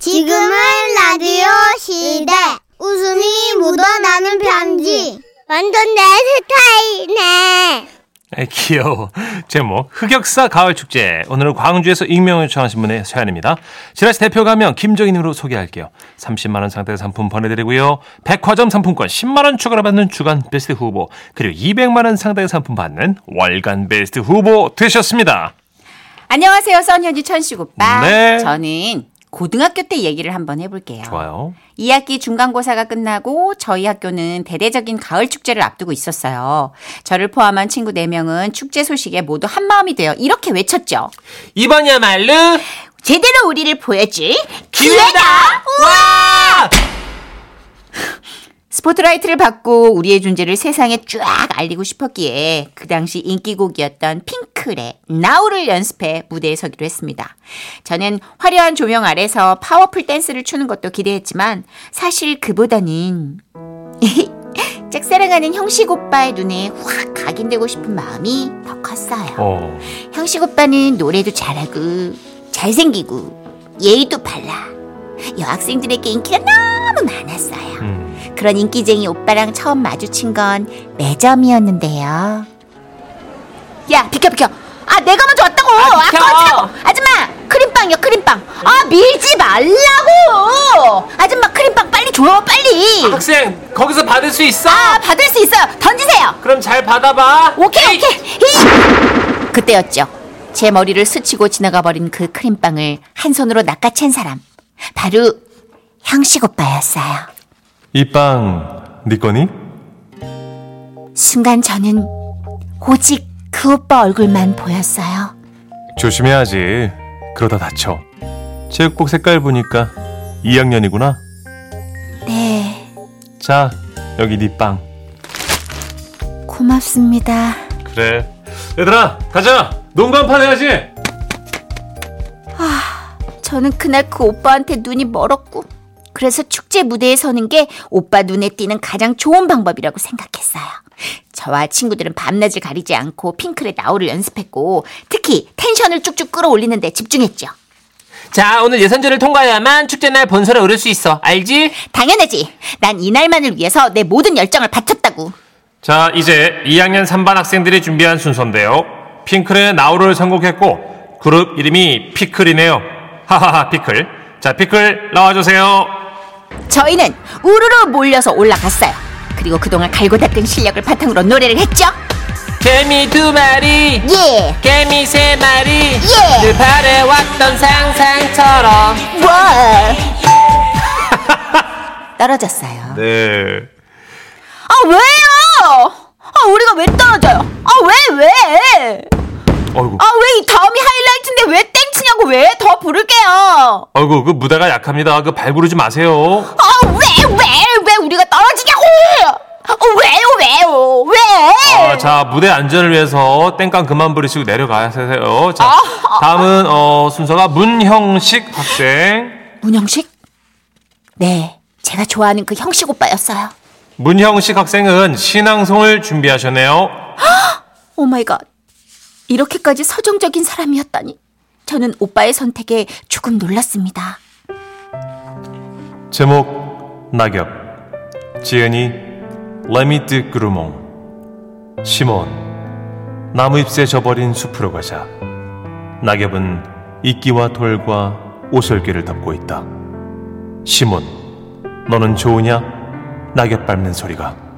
지금은 라디오 시대. 웃음이 묻어나는 편지. 완전 내 스타일이네. 에, 귀여워. 제목 흑역사 가을 축제. 오늘은 광주에서 익명 요청하신 분의 사연입니다. 지라시 대표 가면 김정희님으로 소개할게요. 30만 원 상당의 상품 보내드리고요. 백화점 상품권 10만 원 추가로 받는 주간 베스트 후보 그리고 200만 원 상당의 상품 받는 월간 베스트 후보 되셨습니다. 안녕하세요, 선현지 천식 오빠. 네. 저는 고등학교 때 얘기를 한번 해볼게요. 좋아요. 2학기 중간고사가 끝나고 저희 학교는 대대적인 가을 축제를 앞두고 있었어요. 저를 포함한 친구 4명은 축제 소식에 모두 한마음이 되어 이렇게 외쳤죠. 이번이야말로 제대로 우리를 보여줄 기회다! 와! 스포트라이트를 받고 우리의 존재를 세상에 쫙 알리고 싶었기에 그 당시 인기곡이었던 핑클의 나우를 연습해 무대에 서기로 했습니다. 저는 화려한 조명 아래서 파워풀 댄스를 추는 것도 기대했지만 사실 그보다는 짝사랑하는 형식 오빠의 눈에 확 각인되고 싶은 마음이 더 컸어요. 어. 형식 오빠는 노래도 잘하고 잘생기고 예의도 발라 여학생들에게 인기가 너무 많았어요. 음. 그런 인기쟁이 오빠랑 처음 마주친 건 매점이었는데요. 야 비켜 비켜. 아 내가 먼저 왔다고. 아, 비켜. 꺼지라고. 아줌마 크림빵이요 크림빵. 아 밀지 말라고. 아줌마 크림빵 빨리 줘요 빨리. 학생 거기서 받을 수 있어? 아 받을 수 있어요. 던지세요. 그럼 잘 받아봐. 오케이 오케이. 히! 그때였죠. 제 머리를 스치고 지나가 버린 그 크림빵을 한 손으로 낚아챈 사람. 바로 형식 오빠였어요. 이빵 네 거니? 순간 저는 오직 그 오빠 얼굴만 보였어요. 조심해야지. 그러다 다쳐. 체육복 색깔 보니까 2학년이구나. 네, 자, 여기 네 빵. 고맙습니다. 그래. 얘들아, 가자. 농구 한판 해야지. 저는 그날 그 오빠한테 눈이 멀었고, 그래서 축제 무대에 서는 게 오빠 눈에 띄는 가장 좋은 방법이라고 생각했어요. 저와 친구들은 밤낮을 가리지 않고 핑클의 나우를 연습했고, 특히 텐션을 쭉쭉 끌어올리는 데 집중했죠. 자, 오늘 예선전을 통과해야만 축제날 본선에 오를 수 있어. 알지? 당연하지. 난 이날만을 위해서 내 모든 열정을 바쳤다고. 자, 이제 2학년 3반 학생들이 준비한 순서인데요. 핑클의 나우를 선곡했고 그룹 이름이 피클이네요. 하하하 피클. 자, 피클 나와주세요. 저희는 우르르 몰려서 올라갔어요. 그리고 그동안 갈고 닦은 실력을 바탕으로 노래를 했죠. 개미 두 마리, 예! 개미 세 마리, 예! 늘 바래왔던 상상처럼. 와! 떨어졌어요. 네. 아 왜요? 아 우리가 왜 떨어져요? 아 왜 왜? 어이구. 아왜 이 다음이 하이라이트인데 왜 땡치냐고 왜? 더 부를게요. 어이구, 그 무대가 약합니다. 그 발구르지 마세요. 아 왜 왜 왜 우리가 떨어지냐고? 아, 왜요 왜요 왜? 아, 자, 무대 안전을 위해서 땡깡 그만 부리시고 내려가세요. 자, 아, 다음은 어, 순서가 문형식 학생. 문영식? 네, 제가 좋아하는 그 형식 오빠였어요. 문형식 학생은 신앙송을 준비하셨네요. Oh my god. 이렇게까지 서정적인 사람이었다니. 저는 오빠의 선택에 조금 놀랐습니다. 제목 낙엽. 지은이 레미 드 구르몽 시몬 나무 잎새 져버린 숲으로 가자. 낙엽은 이끼와 돌과 오솔길을 덮고 있다. 시몬 너는 좋으냐? 낙엽 밟는 소리가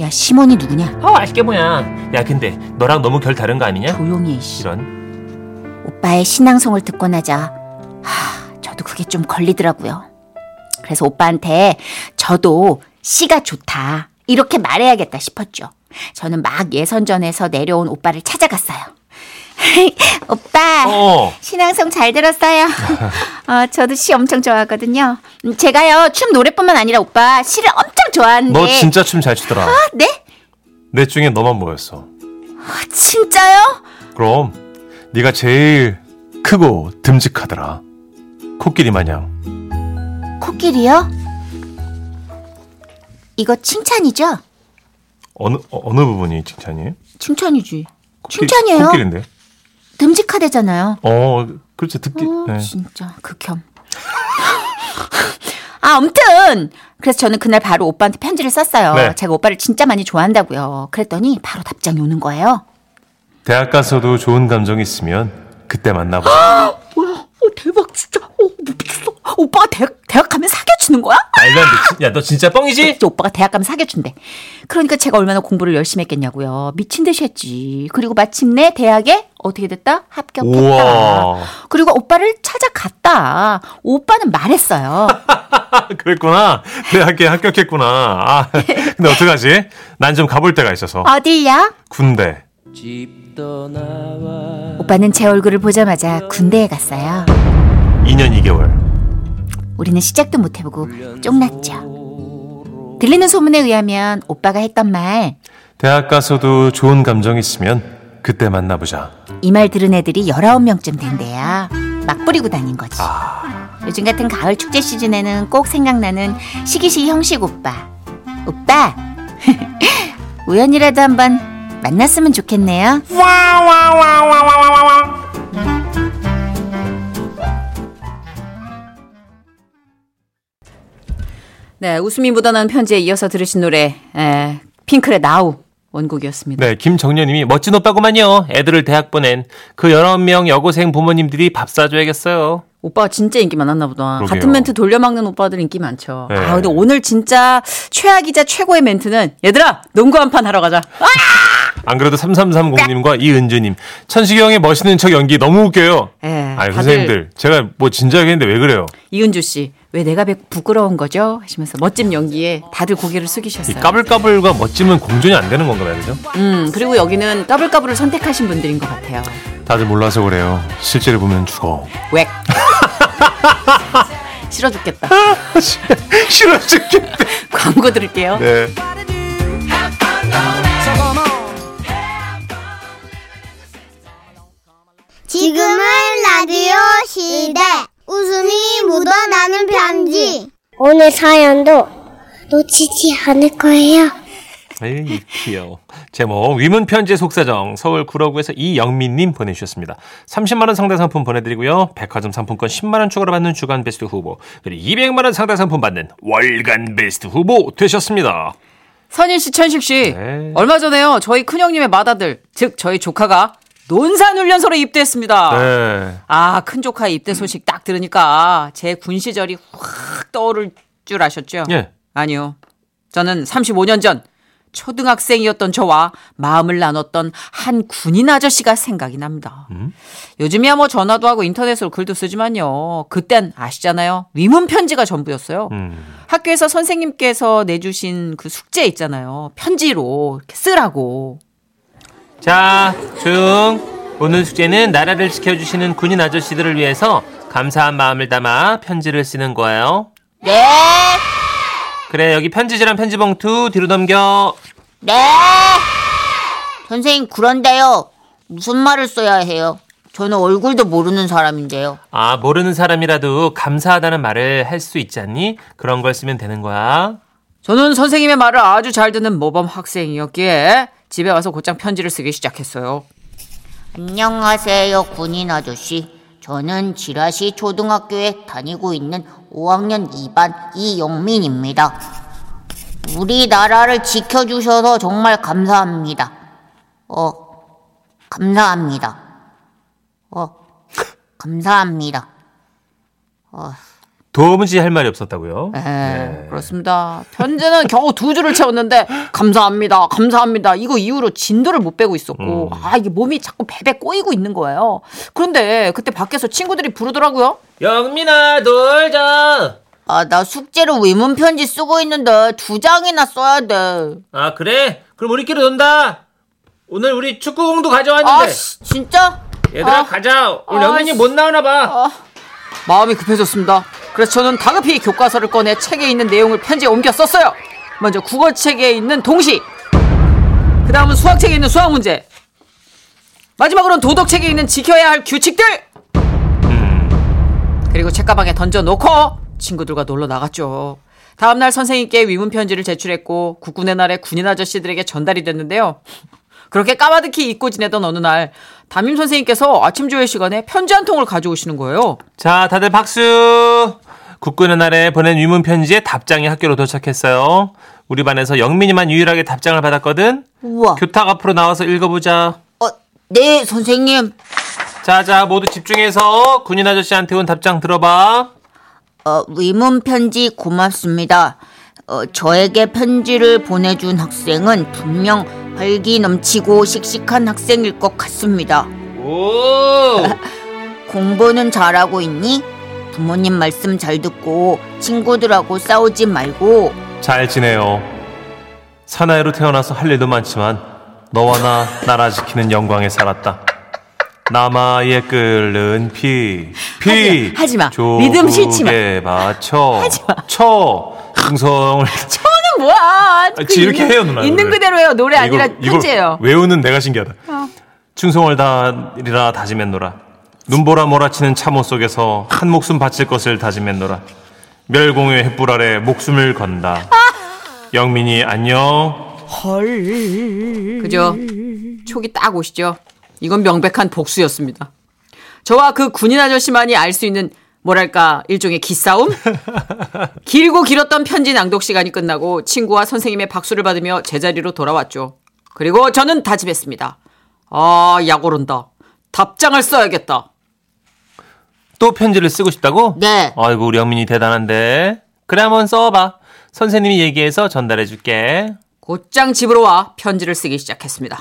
야, 시몬이 누구냐? 어, 아쉽게 뭐야. 야, 근데 너랑 너무 결 다른 거 아니냐? 조용히 해, 씨. 이런. 오빠의 신앙송을 듣고 나자 하, 저도 그게 좀 걸리더라고요. 그래서 오빠한테 저도 씨가 좋다 이렇게 말해야겠다 싶었죠. 저는 막 예선전에서 내려온 오빠를 찾아갔어요. 오빠 어 신앙송 잘 들었어요. 어, 저도 시 엄청 좋아하거든요. 음, 제가요 춤 노래뿐만 아니라 오빠 시를 엄청 좋아하는데. 너 진짜 춤 잘 추더라 네? 내 중에 너만 보였어 아, 진짜요? 그럼 네가 제일 크고 듬직하더라 코끼리 마냥 코끼리요? 이거 칭찬이죠? 어느 어, 어느 부분이 칭찬이에요? 칭찬이지. 코끼리- 칭찬이에요. 코끼리인데 듬직하대잖아요. 어 그렇죠 듣기 어, 네. 진짜 극혐. 아, 아무튼 그래서 저는 그날 바로 오빠한테 편지를 썼어요. 네. 제가 오빠를 진짜 많이 좋아한다고요. 그랬더니 바로 답장이 오는 거예요. 대학 가서도 좋은 감정 있으면 그때 만나보자. 어, 대박 진짜. 어, 못 미쳤어. 오빠가 대학 대학 가면 사귀어주는 거야? 말도 안 돼. 야, 너 진짜 뻥이지? 진짜 오빠가 대학 가면 사귀어준대. 그러니까 제가 얼마나 공부를 열심히 했겠냐고요. 미친 듯이 했지. 그리고 마침내 대학에 어떻게 됐다? 합격했다. 우와. 그리고 오빠를 찾아갔다. 오빠는 말했어요. 그랬구나. 대학에 합격했구나. 아, 근데 어떡하지? 난 좀 가볼 데가 있어서. 어딜요? 군대. 오빠는 제 얼굴을 보자마자 군대에 갔어요. 2년 2개월. 우리는 시작도 못 해보고 쫑났죠. 들리는 소문에 의하면 오빠가 했던 말, 대학 가서도 좋은 감정 있으면 그때 만나보자. 이 말 들은 애들이 19명쯤 된대요. 막 뿌리고 다닌 거지. 요즘 같은 가을 축제 시즌에는 꼭 생각나는 시기시 형식 오빠. 오빠, 우연이라도 한번 만났으면 좋겠네요. 네, 웃음이 묻어나는 편지에 이어서 들으신 노래, 에, 핑클의 나우 원곡이었습니다. 네, 김정년님이 멋진 오빠구만요. 애들을 대학 보낸 그 19명 여고생 부모님들이 밥 사줘야겠어요. 오빠가 진짜 인기 많았나 보다. 그러게요. 같은 멘트 돌려막는 오빠들 인기 많죠. 네. 아, 근데 오늘 진짜 최악이자 최고의 멘트는 얘들아, 농구 한 판 하러 가자. 아! 안 그래도 3330님과 이은주님. 천식이 형의 멋있는 척 연기 너무 웃겨요. 예, 아니, 다들- 선생님들. 제가 뭐 진지하게 했는데 왜 그래요? 이은주 씨, 왜 내가 배 부끄러운 거죠? 하시면서 멋진 연기에 다들 고개를 이 숙이셨어요. 까불까불과 멋짐은 공존이 안 되는 건가요, 그죠? 음, 그리고 여기는 까불까불을 선택하신 분들인 것 같아요. 다들 몰라서 그래요. 실제로 보면 죽어. 웩. 싫어 죽겠다. 싫어 죽겠다. 광고 들을게요. 네. 지금은 라디오 시대. 웃음이 묻어나는 편지. 오늘 사연도 놓치지 않을 거예요. 에이, 귀여워. 제목, 위문 편지 속사정. 서울 구로구에서 이영민님 보내주셨습니다. 30만원 상당 상품 보내드리고요. 백화점 상품권 10만원 추가로 받는 주간 베스트 후보, 그리고 200만원 상당 상품 받는 월간 베스트 후보 되셨습니다. 선희 씨, 천식 씨. 네. 얼마 전에요. 저희 큰형님의 맏아들, 즉 저희 조카가 논산훈련소로 입대했습니다. 네. 아, 큰 조카의 입대 소식 딱 들으니까 제 군 시절이 확 떠오를 줄 아셨죠? 예. 아니요. 저는 35년 전 초등학생이었던 저와 마음을 나눴던 한 군인 아저씨가 생각이 납니다. 요즘이야 뭐 전화도 하고 인터넷으로 글도 쓰지만요. 그땐 아시잖아요. 위문 편지가 전부였어요. 음. 학교에서 선생님께서 내주신 그 숙제 있잖아요. 편지로 쓰라고. 자, 중. 오늘 숙제는 나라를 지켜주시는 군인 아저씨들을 위해서 감사한 마음을 담아 편지를 쓰는 거예요. 네, 그래, 여기 편지지랑 편지 봉투 뒤로 넘겨. 네. 선생님, 그런데요. 무슨 말을 써야 해요? 저는 얼굴도 모르는 사람인데요. 아, 모르는 사람이라도 감사하다는 말을 할 수 있지 않니? 그런 걸 쓰면 되는 거야. 저는 선생님의 말을 아주 잘 듣는 모범 학생이었기에 집에 와서 곧장 편지를 쓰기 시작했어요. 안녕하세요, 군인 아저씨. 저는 지라시 초등학교에 다니고 있는 5학년 2반 이영민입니다. 우리나라를 지켜주셔서 정말 감사합니다. 어, 감사합니다. 어, 감사합니다. 도무지 할 말이 없었다고요? 네, 그렇습니다. 편지는 겨우 두 줄을 채웠는데 감사합니다, 감사합니다. 이거 이후로 진도를 못 빼고 있었고 아 이게 몸이 자꾸 베베 꼬이고 있는 거예요. 그런데 그때 밖에서 친구들이 부르더라고요. 영민아, 놀자. 아, 나 숙제로 위문 편지 쓰고 있는데 두 장이나 써야 돼. 아, 그래? 그럼 우리끼리 논다. 오늘 우리 축구공도 가져왔는데. 아, 씨, 진짜? 얘들아, 아. 가자. 오늘 아, 영민이 씨. 못 나오나 봐. 마음이 급해졌습니다. 그래서 저는 다급히 교과서를 꺼내 책에 있는 내용을 편지에 옮겨 썼어요. 먼저 국어 책에 있는 동시, 그 다음은 수학 책에 있는 수학 문제, 마지막으로는 도덕 책에 있는 지켜야 할 규칙들. 그리고 책가방에 던져놓고 친구들과 놀러 나갔죠. 다음날 선생님께 위문 편지를 제출했고 국군의 날에 군인 아저씨들에게 전달이 됐는데요. 그렇게 까마득히 잊고 지내던 어느 날 담임 선생님께서 아침 조회 시간에 편지 한 통을 가져오시는 거예요. 자, 다들 박수. 국군의 날에 보낸 위문 편지에 답장이 학교로 도착했어요. 우리 반에서 영민이만 유일하게 답장을 받았거든. 우와. 교탁 앞으로 나와서 읽어보자. 어, 네, 선생님. 자자 모두 집중해서 군인 아저씨한테 온 답장 들어봐. 어, 위문 편지 고맙습니다. 어, 저에게 편지를 보내준 학생은 분명 활기 넘치고 씩씩한 학생일 것 같습니다. 오. 공부는 잘하고 있니? 부모님 말씀 잘 듣고 친구들하고 싸우지 말고 잘 지내요. 사나이로 태어나서 할 일도 많지만 너와 나 나라 지키는 영광에 살았다. 남아의 끓는 피, 피. 하지 마. 리듬 싫지 마. 맞춰. 쳐. 충성을. 저는 뭐야? 그 이렇게 있는- 해요, 누나, 있는. 그대로 해요. 노래 아니라 편지예요. 어. 외우는 내가 신기하다. 충성을 다하리라 다짐했노라. 눈보라 몰아치는 참호 속에서 한 목숨 바칠 것을 다짐했노라. 멸공의 횃불 아래 목숨을 건다. 영민이 안녕. 그죠? 촉이 딱 오시죠? 이건 명백한 복수였습니다. 저와 그 군인 아저씨만이 알 수 있는 뭐랄까 일종의 기싸움? 길고 길었던 편지 낭독 시간이 끝나고 친구와 선생님의 박수를 받으며 제자리로 돌아왔죠. 그리고 저는 다짐했습니다. 아, 약 오른다. 답장을 써야겠다. 또 편지를 쓰고 싶다고? 네. 아이고 우리 영민이 대단한데. 그래 한번 써봐. 선생님이 얘기해서 전달해 줄게. 곧장 집으로 와 편지를 쓰기 시작했습니다.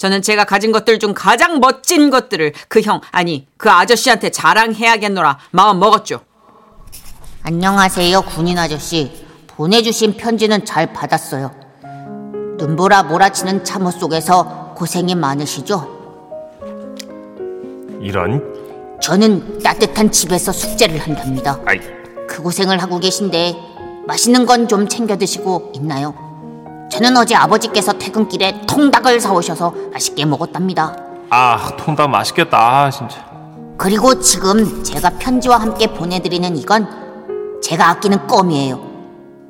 저는 제가 가진 것들 중 가장 멋진 것들을 그 형, 아니, 그 아저씨한테 자랑해야겠노라 마음 먹었죠. 안녕하세요, 군인 아저씨. 보내주신 편지는 잘 받았어요. 눈보라 몰아치는 참호 속에서 고생이 많으시죠? 이런. 저는 따뜻한 집에서 숙제를 한답니다. 아이. 그 고생을 하고 계신데 맛있는 건 좀 챙겨 드시고 있나요? 저는 어제 아버지께서 퇴근길에 통닭을 사오셔서 맛있게 먹었답니다. 아 통닭 맛있겠다. 아, 진짜. 그리고 지금 제가 편지와 함께 보내드리는 이건 제가 아끼는 껌이에요.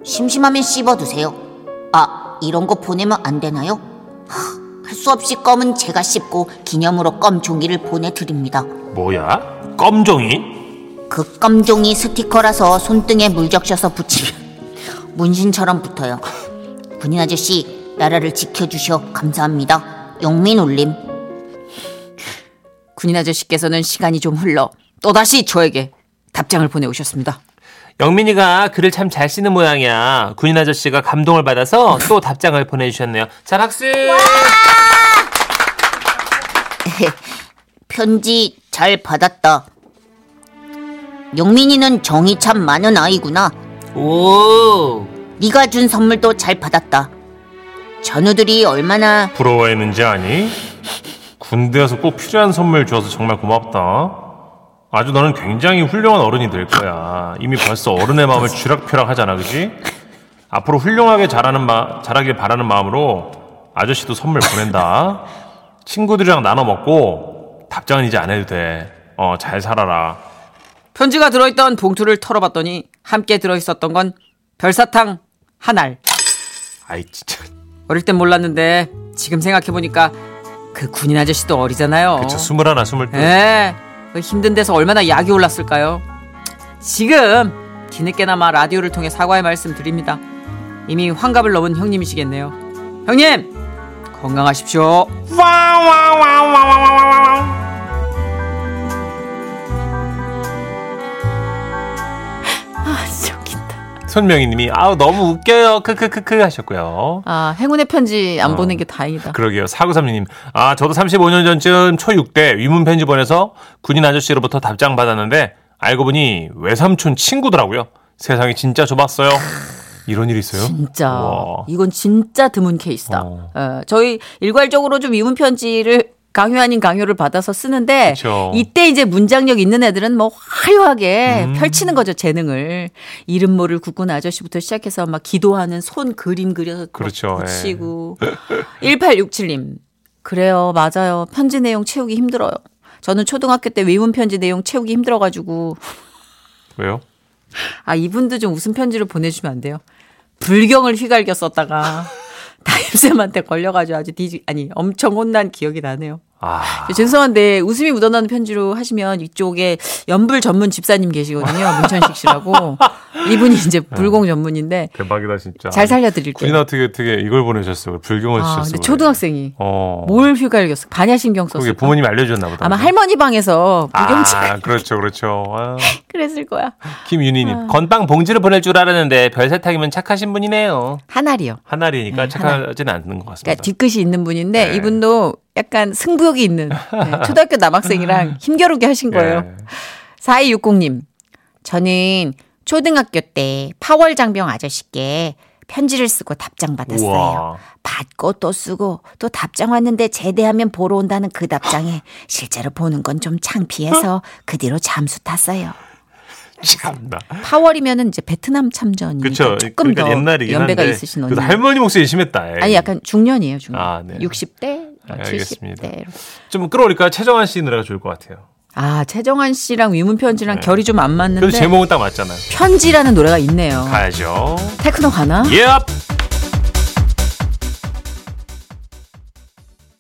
심심하면 씹어 드세요. 아, 이런 거 보내면 안 되나요? 할 수 없이 껌은 제가 씹고 기념으로 껌 종이를 보내드립니다. 뭐야? 껌 종이? 그 껌 종이 스티커라서 손등에 물 적셔서 붙이면 문신처럼 붙어요. 군인 아저씨, 나라를 지켜주셔 감사합니다. 영민 울림. 군인 아저씨께서는 시간이 좀 흘러 또다시 저에게 답장을 보내오셨습니다. 영민이가 글을 참 잘 쓰는 모양이야. 군인 아저씨가 감동을 받아서 또 답장을 보내주셨네요. 자 박수. 편지 잘 받았다. 영민이는 정이 참 많은 아이구나. 오. 네가 준 선물도 잘 받았다. 전우들이 얼마나 부러워했는지 아니? 군대에서 꼭 필요한 선물 줘서 정말 고맙다. 아주 너는 굉장히 훌륭한 어른이 될 거야. 이미 벌써 어른의 마음을 쥐락펴락 하잖아, 그지? 앞으로 훌륭하게 자라는 마, 자라길 바라는 마음으로 아저씨도 선물 보낸다. 친구들이랑 나눠 먹고 답장은 이제 안 해도 돼. 어, 잘 살아라. 편지가 들어있던 봉투를 털어봤더니 함께 들어있었던 건 별사탕 한 알. 아이, 진짜. 어릴 땐 몰랐는데 지금 생각해보니까 그 군인 아저씨도 어리잖아요. 그쵸, 스물하나, 스물둘. 예. 그 힘든 데서 얼마나 약이 올랐을까요? 지금 뒤늦게나마 라디오를 통해 사과의 말씀 드립니다. 이미 환갑을 넘은 형님이시겠네요. 형님 건강하십시오. 아 손명희님이 아우 너무 웃겨요. 크크크크 하셨고요. 아 행운의 편지 안 어. 보낸 게 다행이다. 그러게요. 4936님. 아, 저도 35년 전쯤 초6 때 위문 편지 보내서 군인 아저씨로부터 답장 받았는데 알고 보니 외삼촌 친구더라고요. 세상이 진짜 좁았어요. 이런 일이 있어요? 진짜 와. 이건 진짜 드문 케이스다. 어. 어, 저희 일괄적으로 좀 이문 편지를 강요 아닌 강요를 받아서 쓰는데 그쵸. 이때 이제 문장력 있는 애들은 뭐 화려하게 음. 펼치는 거죠 재능을 이름 모를 국군 아저씨부터 시작해서 막 기도하는 손 그림 그려서 막 그렇죠. 예. 붙이고 1867님 그래요 맞아요 편지 내용 채우기 힘들어요. 저는 초등학교 때 외문 편지 내용 채우기 힘들어가지고 왜요? 아, 이분도 좀 웃음 편지를 보내주시면 안 돼요? 불경을 휘갈겨 썼다가 담임쌤한테 걸려가지고 아주 뒤지, 아니, 엄청 혼난 기억이 나네요. 아. 죄송한데 웃음이 묻어나는 편지로 하시면 이쪽에 연불 전문 집사님 계시거든요. 문천식 씨라고. 이분이 이제 불공 전문인데 대박이다 진짜. 잘 살려드릴게요. 군이나 어떻게 어떻게 이걸 보내셨어요? 불경을 아, 주셨어요. 근데 초등학생이 어. 뭘 휴가를 겼어? 반야신경 썼어. 그게 부모님이 알려줬나 보다. 아마 할머니 방에서 불경치 아, 그렇죠, 그렇죠. 아. 그랬을 거야. 김윤희님, 건빵 봉지를 보낼 줄 알았는데 별세탁이면 착하신 분이네요. 하나리요. 하나리니까 네, 착하지는 않는 것 같습니다. 그러니까 뒤끝이 있는 분인데 네. 이분도 약간 승부욕이 있는 네, 초등학교 남학생이랑 힘겨루게 하신 거예요. 예. 4260님. 저는 초등학교 때 파월 장병 아저씨께 편지를 쓰고 답장 받았어요. 우와. 받고 또 쓰고 또 답장 왔는데 제대하면 보러 온다는 그 답장에 실제로 보는 건 좀 창피해서 그 뒤로 잠수 탔어요. 참나. 파월이면은 이제 베트남 참전이 그쵸. 조금 그러니까 더 연배가 한데. 있으신 언니. 할머니 목소리 심했다. 에이. 아니 약간 중년이에요, 중년. 아, 네. 60대, 알겠습니다. 70대. 좀 끌어올릴까요? 최정환 씨 노래가 좋을 것 같아요. 아, 최정환 씨랑 위문 편지랑 네. 결이 좀 안 맞는데 그래도 제목은 딱 맞잖아요. 편지라는 노래가 있네요. 가야죠. 테크노 가나? 예.